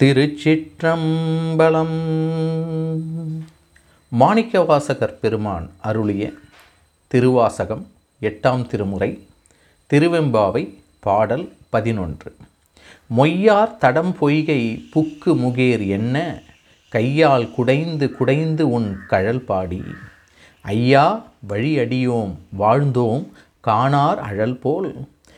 திருச்சிற்றம்பலம். மாணிக்கவாசகர் பெருமான் அருளிய திருவாசகம் எட்டாம் திருமுறை திருவெம்பாவை பாடல் பதினொன்று. மொய்யார் தடம் பொய்கை புக்கு முகேர் என்ன? கையால் குடைந்து குடைந்து உன் கழல் பாடி. ஐயா வழியடியோம் வாழ்ந்தோம் காணார் அழல் போல்.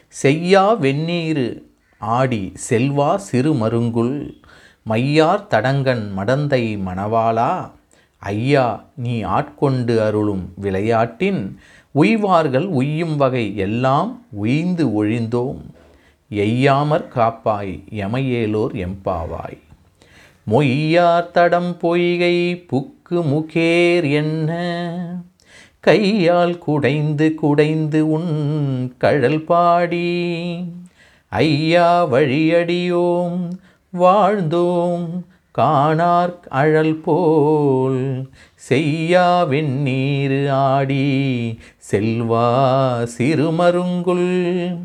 செய்யா வெந்நீரு ஆடி செல்வா சிறு மருங்குள். மையார் தடங்கன் மடந்தை மணவாளா? ஐயா நீ ஆட்கொண்டு அருளும் விளையாட்டின் உய்வார்கள் உய்யும் வகை எல்லாம் உய்ந்து ஒழிந்தோம். எய்யாமற் காப்பாய் எமையேலோர் எம்பாவாய். மொய்யார் தடம் பொய்கை புக்கு முகேர் என்ன? கையால் குடைந்து குடைந்து உன் கழல் பாடி. ஐயா வழியடியோம் வாழ்ந்தோம். காணார் அழல் போல் செய்யா வெந்நீர் ஆடி செல்வா சிறுமருங்குள்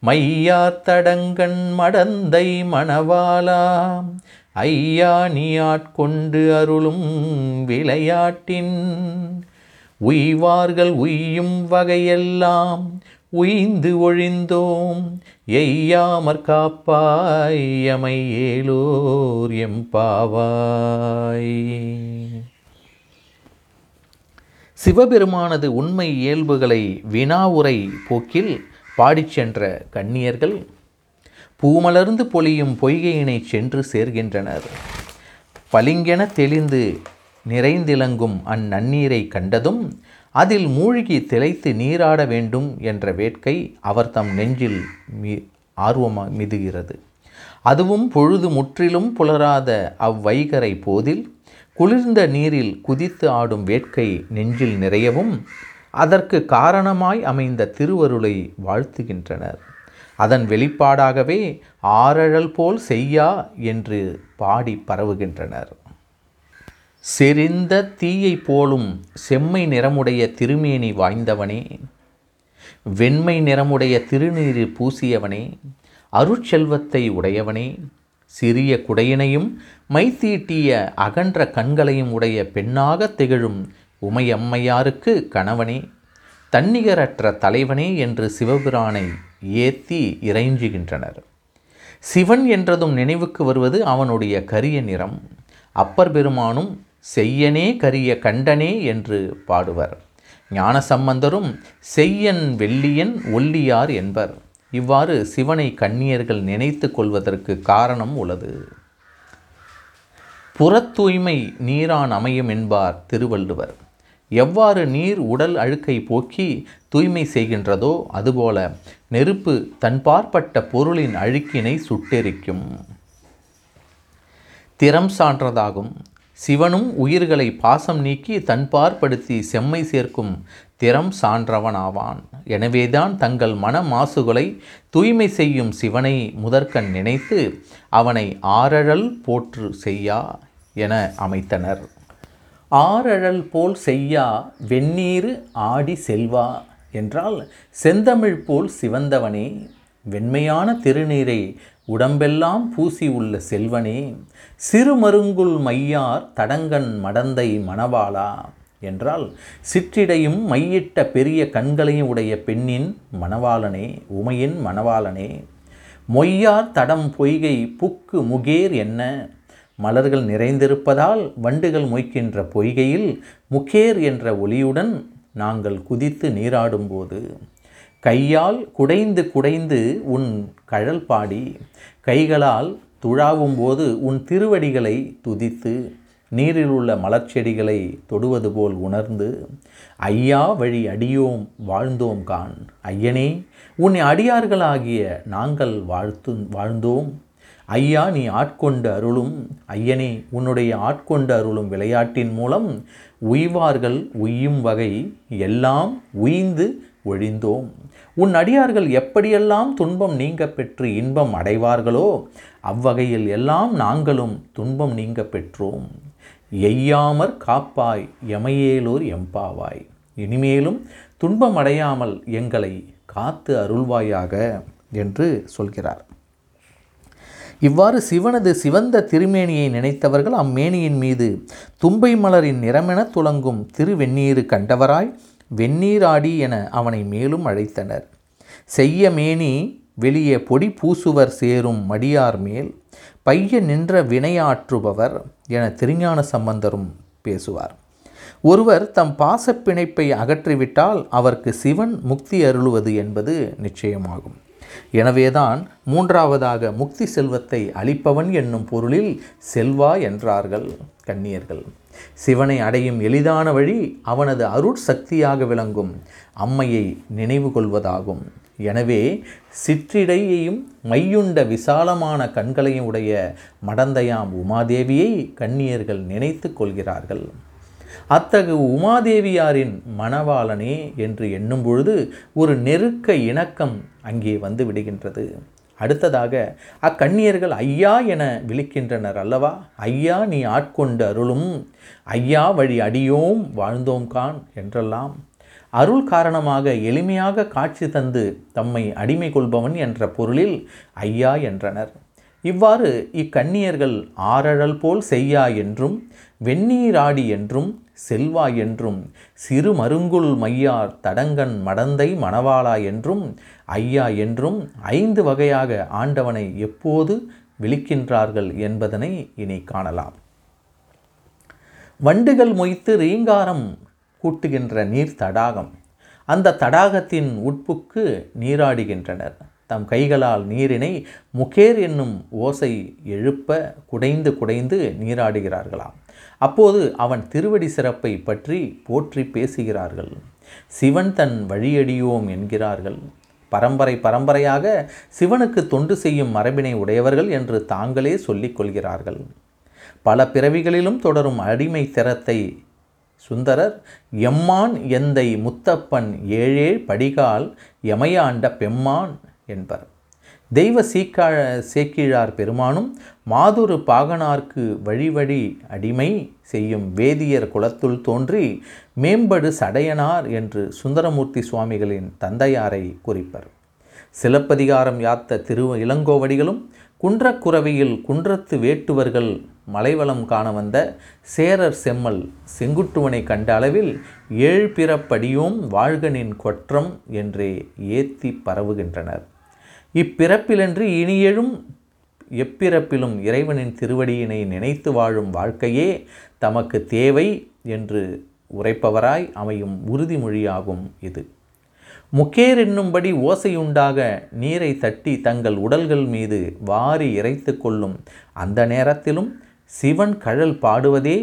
மையார் தடங்கண் மடந்தை மணவாலா ஐயா நீயாட்கொண்டு அருளும் விளையாட்டின். உய்வார்கள் உய்யும் வகையெல்லாம் உய்ந்து ஒழிந்தோம். எய்யாமற் காப்பாய் எமை ஏலோர் எம்பாவாய் சிவபெருமானது உண்மை இயல்புகளை வினாவுரை போக்கில் பாடிச் சென்ற கன்னியர்கள் பூமலர்ந்து பொழியும் பொய்கையினை சென்று சேர்கின்றனர். பளிங்கென தெளிந்து நிறைந்திலங்கும் அந்நன்னீரை கண்டதும் அதில் மூழ்கி திளைத்து நீராட வேண்டும் என்ற வேட்கை அவர் தம் நெஞ்சில் மீ ஆர்வமாக மிதுகிறது. அதுவும் பொழுது முற்றிலும் புலராத அவ்வைகரை போதில் குளிர்ந்த நீரில் குதித்து ஆடும் வேட்கை நெஞ்சில் நிறையவும் அதற்கு காரணமாய் அமைந்த திருவருளை வாழ்த்துகின்றனர். அதன் வெளிப்பாடாகவே ஆரழல் போல் செய்யா என்று பாடி பரவுகின்றனர். செறிந்த தீயை போலும் செம்மை நிறமுடைய திருமேனி வாய்ந்தவனே. வெண்மை நிறமுடைய திருநீறு பூசியவனே. அருட்செல்வத்தை உடையவனே. சிறிய குடையினையும் மைத்தீட்டிய அகன்ற கண்களையும் உடைய பெண்ணாக திகழும் உமையம்மையாருக்கு கணவனே. தன்னிகரற்ற தலைவனே என்று சிவபிரானை ஏத்தி இறைஞ்சுகின்றனர். சிவன் என்றதும் நினைவுக்கு வருவது அவனுடைய கரிய நிறம். அப்பர் பெருமானும் செய்யனே கரிய கண்டனே என்று பாடுவர். ஞானசம்பந்தரும் செய்யன் வெள்ளியன் ஒல்லியார் என்பர். இவ்வாறு சிவனை கண்ணியர்கள் நினைத்து கொள்வதற்கு காரணம் உள்ளது. புறத்தூய்மை நீரான் அமையும் என்பார் திருவள்ளுவர். எவ்வாறு நீர் உடல் அழுக்கை போக்கி தூய்மை செய்கின்றதோ அதுபோல நெருப்பு தன்பாற்பட்ட பொருளின் அழுக்கினை சுட்டெரிக்கும். திறம் சான்றதாகும். சிவனும் உயிர்களை பாசம் நீக்கி தன்பார்படுத்தி செம்மை சேர்க்கும் திறம் சான்றவனாவான். எனவேதான் தங்கள் மன மாசுகளை தூய்மை செய்யும் சிவனை முதற்கண் நினைத்து அவனை ஆரழல் போற்று செய்யா என அமைத்தனர். ஆரழல் போல் செய்யா வெந்நீரு ஆடி செல்வா என்றால் செந்தமிழ் போல் சிவந்தவனே வெண்மையான திருநீரை உடம்பெல்லாம் பூசி உள்ள செல்வனே சிறுமருங்குல் மையார் தடங்கன் மடந்தை மணவாளா? என்றால் சிற்றிடையும் மையிட்ட பெரிய கண்களையும் உடைய பெண்ணின் மணவாளனே உமையின் மணவாளனே மொய்யார் தடம் பொய்கை புக்கு முகேர் என்ன? மலர்கள் நிறைந்திருப்பதால் வண்டுகள் மொய்க்கின்ற பொய்கையில் முகேர் என்ற ஒளியுடன் நாங்கள் குதித்து நீராடும்போது கையால் குடைந்து குடைந்து உன் கழல் பாடி கைகளால் துழாவும் போது உன் திருவடிகளை துதித்து நீரில் உள்ள மலர்ச்செடிகளை தொடுவது போல் உணர்ந்து ஐயா வழி அடியோம் வாழ்ந்தோம் கான் ஐயனே உன் அடியார்களாகிய நாங்கள் வாழ்த்து வாழ்ந்தோம். ஐயா நீ ஆட்கொண்டு அருளும் ஐயனே உன்னுடைய ஆட்கொண்டு அருளும் விளையாட்டின் மூலம் உய்வார்கள் உய்யும் வகை எல்லாம் உய்ந்து ஒழிந்தோம். உன் அடியார்கள் எப்படியெல்லாம் துன்பம் நீங்க பெற்று இன்பம் அடைவார்களோ அவ்வகையில் எல்லாம் நாங்களும் துன்பம் நீங்க பெற்றோம் எய்யாமற் காப்பாய் எமையேலூர் எம்பாவாய். இனிமேலும் துன்பம் அடையாமல் எங்களை காத்து அருள்வாயாக என்று சொல்கிறார். இவ்வாறு சிவனது சிவந்த திருமேனியை நினைத்தவர்கள் அம்மேனியின் மீது தும்பை மலரின் நிறமென துளங்கும் திருவெந்நீரு கண்டவராய் வெந்நீராடி என அவனை மேலும் அழைத்தனர். செய்ய மேனி வெளியே பொடி பூசுவர் சேரும் மடியார் மேல் பைய நின்ற வினையாற்றுபவர் என திருஞான சம்பந்தரும் பேசுவார். ஒருவர் தம் பாசப்பிணைப்பை அகற்றிவிட்டால் அவருக்கு சிவன் முக்தி அருளுவது என்பது நிச்சயமாகும். எனவேதான் மூன்றாவதாக முக்தி செல்வத்தை அளிப்பவன் என்னும் பொருளில் செல்வா என்றார்கள் கன்னியர்கள். சிவனை அடையும் எளிதான வழி அவனது அருட்சக்தியாக விளங்கும் அம்மையை நினைவு கொள்வதாகும். எனவே சிற்றிடையையும் மையுண்ட விசாலமான கண்களையும் உடைய மடந்தையாம் உமாதேவியை கன்னியர்கள் நினைத்து கொள்கிறார்கள். அத்தகு உமாதேவியாரின் மணவாளனே என்று எண்ணும் பொழுது ஒரு நெருக்க இணக்கம் அங்கே வந்து விடுகின்றது. அடுத்ததாக அக்கண்ணியர்கள் ஐயா என விழிக்கின்றனர் அல்லவா? ஐயா நீ ஆட்கொண்டு அருளும். ஐயா வழி அடியோம் வாழ்ந்தோம் கான் என்றெல்லாம். அருள் காரணமாக எளிமையாக காட்சி தந்து தம்மை அடிமை கொள்பவன் என்ற பொருளில் ஐயா என்றனர். இவ்வாறு இக்கண்ணியர்கள் ஆரழல் போல் செய்யா என்றும் வெந்நீராடி என்றும் செல்வா என்றும் சிறு மருங்குல் மையார் தடங்கன் மடந்தை மணவாளா என்றும் ஐயா என்றும் ஐந்து வகையாக ஆண்டவனை எப்போது விழிக்கின்றார்கள் என்பதனை இனி காணலாம். வண்டுகள் மொய்த்து ரீங்காரம் கூட்டுகின்ற நீர் தடாகம். அந்த தடாகத்தின் உட்புக்கு நீராடுகின்றனர். தம் கைகளால் நீரினை முகேர் என்னும் ஓசை எழுப்ப குடைந்து குடைந்து நீராடுகிறார்களாம். அப்போது அவன் திருவடி சிறப்பை பற்றி போற்றி பேசுகிறார்கள். சிவன் தன் வழியடியோம் என்கிறார்கள். பரம்பரை பரம்பரையாக சிவனுக்கு தொண்டு செய்யும் மரபினை உடையவர்கள் என்று தாங்களே சொல்லிக் கொள்கிறார்கள். பல பிறவிகளிலும் தொடரும் அடிமை திறத்தை சுந்தரர் எம்மான் எந்தை முத்தப்பன் ஏழே படிகால் எமையாண்ட பெம்மான் என்பர். தெய்வ சீக்கா சேக்கிழார் பெருமானும் மாதுரு பாகனார்க்கு வழிவழி அடிமை செய்யும் வேதியர் குலத்துள் தோன்றி மேம்படு சடையனார் என்று சுந்தரமூர்த்தி சுவாமிகளின் தந்தையாரை குறிப்பர். சிலப்பதிகாரம் யாத்த திரு இளங்கோவடிகளும் குன்றக்குறவியில் குன்றத்து வேட்டுவர்கள் மலைவளம் காண வந்த சேரர் செம்மல் செங்குட்டுவனை கண்ட அளவில் ஏழ்பிறப்படியும் வாழ்கனின் கொற்றம் என்றே ஏத்தி பரவுகின்றனர். இப்பிறப்பிலன்று இனியெழும் எப்பிறப்பிலும் இறைவனின் திருவடியினை நினைத்து வாழும் வாழ்க்கையே தமக்கு தேவை என்று உரைப்பவராய் அமையும் உறுதிமொழியாகும் இது. முக்கேர் என்னும்படி ஓசையுண்டாக நீரை தட்டி தங்கள் உடல்கள் மீது வாரி இறைத்து கொள்ளும் அந்த நேரத்திலும் சிவன் கழல் பாடுவதே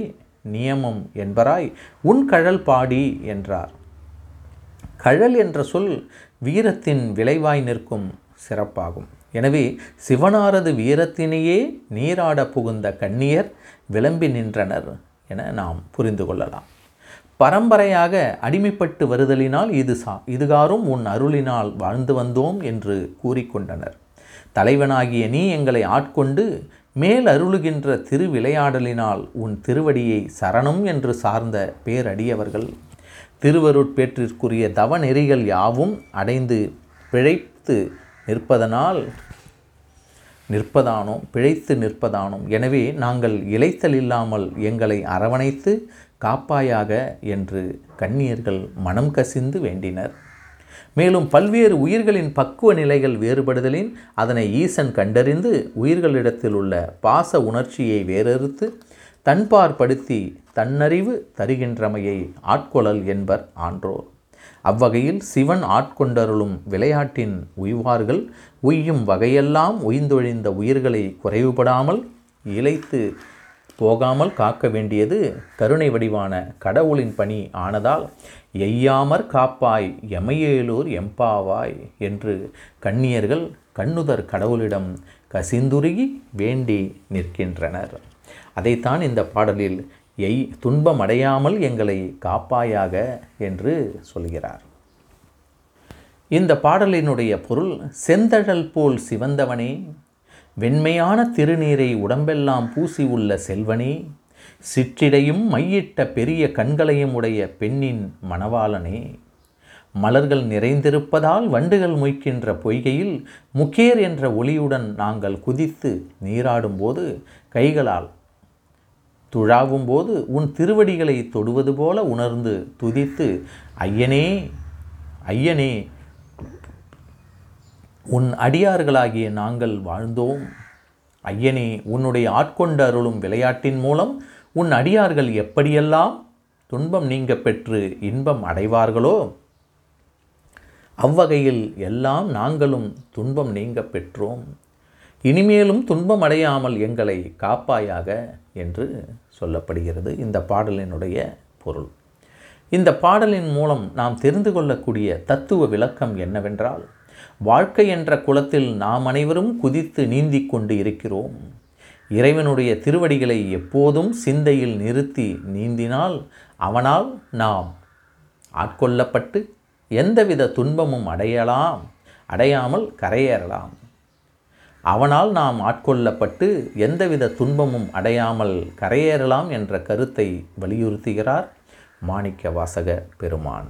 நியமம் என்பராய் உன் கழல் பாடி என்றார். கழல் என்ற சொல் வீரத்தின் விளைவாய் நிற்கும் சிறப்பாகும். எனவே சிவனாரது வீரத்தினையே நீராட புகுந்த கண்ணியர் விளம்பி நின்றனர் என நாம் புரிந்து கொள்ளலாம். பரம்பரையாக அடிமைப்பட்டு வருதலினால் இது சா இதுகாரும் உன் அருளினால் வாழ்ந்து வந்தோம் என்று கூறிக்கொண்டனர். தலைவனாகிய நீ எங்களை ஆட்கொண்டு மேல் அருளுகின்ற திருவிளையாடலினால் உன் திருவடியை சரணம் என்று சார்ந்த பேரடியவர்கள் திருவருட்பேற்றிற்குரிய தவ நெறிகள் யாவும் அடைந்து பிழைத்து நிற்பதனால் நிற்பதானோம் பிழைத்து நிற்பதானோம் எனவே நாங்கள் இழைத்தல் இல்லாமல் எங்களை அரவணைத்து காப்பாயாக என்று கண்ணியர்கள் மனம் கசிந்து வேண்டினர். மேலும் பல்வேறு உயிர்களின் பக்குவ நிலைகள் வேறுபடுதலின் அதனை ஈசன் கண்டறிந்து உயிர்களிடத்தில் உள்ள பாச உணர்ச்சியை வேறறுத்து தன்பார்படுத்தி தன்னறிவு தருகின்றமையை ஆட்கொளல் என்பர் ஆன்றோர். அவ்வகையில் சிவன் ஆட்கொண்டருளும் விளையாட்டின் உய்வார்கள் உய்யும் வகையெல்லாம் உய்ந்தொழிந்த உயிர்களை குறைவுபடாமல் இழைத்து போகாமல் காக்க வேண்டியது கருணை வடிவான கடவுளின் பணி ஆனதால் எய்யாமற் காப்பாய் எமையேலூர் எம்பாவாய் என்று கண்ணியர்கள் கண்ணுதர் கடவுளிடம் கசிந்துருகி வேண்டி நிற்கின்றனர். அதைத்தான் இந்த பாடலில் எய் துன்பம் அடையாமல் எங்களை காப்பாயாக என்று சொல்கிறார். இந்த பாடலினுடைய பொருள் செந்தழல் போல் சிவந்தவனே வெண்மையான திருநீரை உடம்பெல்லாம் பூசி உள்ள செல்வனே சிற்றிடையும் மையிட்ட பெரிய கண்களையும் உடைய பெண்ணின் மணவாளனே மலர்கள் நிறைந்திருப்பதால் வண்டுகள் மொய்க்கின்ற பொய்கையில் முக்கேர் என்ற ஒளியுடன் நாங்கள் குதித்து நீராடும்போது கைகளால் துழாவும்போது உன் திருவடிகளை தொடுவது போல உணர்ந்து துதித்து ஐயனே ஐயனே உன் அடியார்களாகிய நாங்கள் வாழ்ந்தோம். ஐயனே உன்னுடைய ஆட்கொண்ட அருளும் விளையாட்டின் மூலம் உன் அடியார்கள் எப்படியெல்லாம் துன்பம் நீங்க பெற்று இன்பம் அடைவார்களோ அவ்வகையில் எல்லாம் நாங்களும் துன்பம் நீங்க பெற்றோம். இனிமேலும் துன்பம் அடையாமல் எங்களை காப்பாயாக என்று சொல்லப்படுகிறது இந்த பாடலினுடைய பொருள். இந்த பாடலின் மூலம் நாம் தெரிந்து கொள்ளக்கூடிய தத்துவ விளக்கம் என்னவென்றால் வாழ்க்கை என்ற குளத்தில் நாம் அனைவரும் குதித்து நீந்தி கொண்டு இருக்கிறோம். இறைவனுடைய திருவடிகளை எப்போதும் சிந்தையில் நிறுத்தி நீந்தினால் அவனால் நாம் ஆட்கொள்ளப்பட்டு எந்தவித துன்பமும் அடையலாம் அடையாமல் கரையேறலாம். அவனால் நாம் ஆட்கொள்ளப்பட்டு எந்தவித துன்பமும் அடையாமல் கரையேறலாம் என்ற கருத்தை வலியுறுத்துகிறார் மாணிக்க வாசக பெருமான்.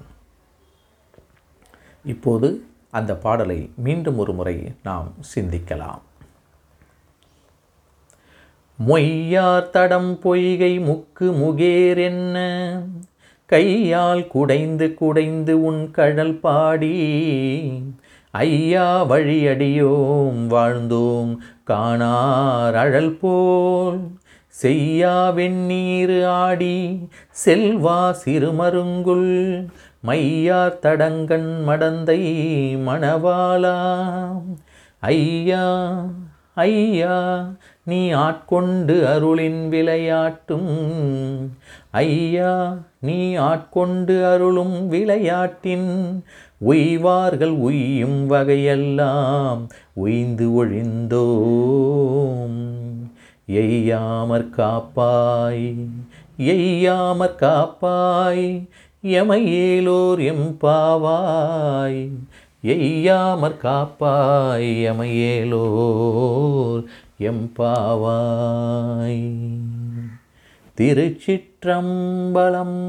இப்போது அந்த பாடலை மீண்டும் ஒரு முறை நாம் சிந்திக்கலாம். மொய்யார் தடம் பொய்கை முக்கு முகேர் என்ன? கையால் குடைந்து குடைந்து உன் கடல் பாடி ஐயா வழியடியோம் வாழ்ந்தோம் காணார் அழல் போல். செய்யா வெந்நீர் ஆடி செல்வா சிறுமருங்குள் மையார் தடங்கண் மடந்தை மணவாளா. ஐயா ஐயா நீ ஆட்கொண்டு அருளின் விளையாட்டும். ஐயா நீ ஆட்கொண்டு அருளும் விளையாட்டின். உய்வார்கள் உய்யும் வகையெல்லாம் உய்ந்து ஒழிந்தோம். எய்யாமற் காப்பாய் எய்யாமற் காப்பாய் எமையேலோர் எம்பாவாய். எய்யாமற் காப்பாய் எமையேலோர் எம்பாவாய். திருச்சிற்றம்பலம்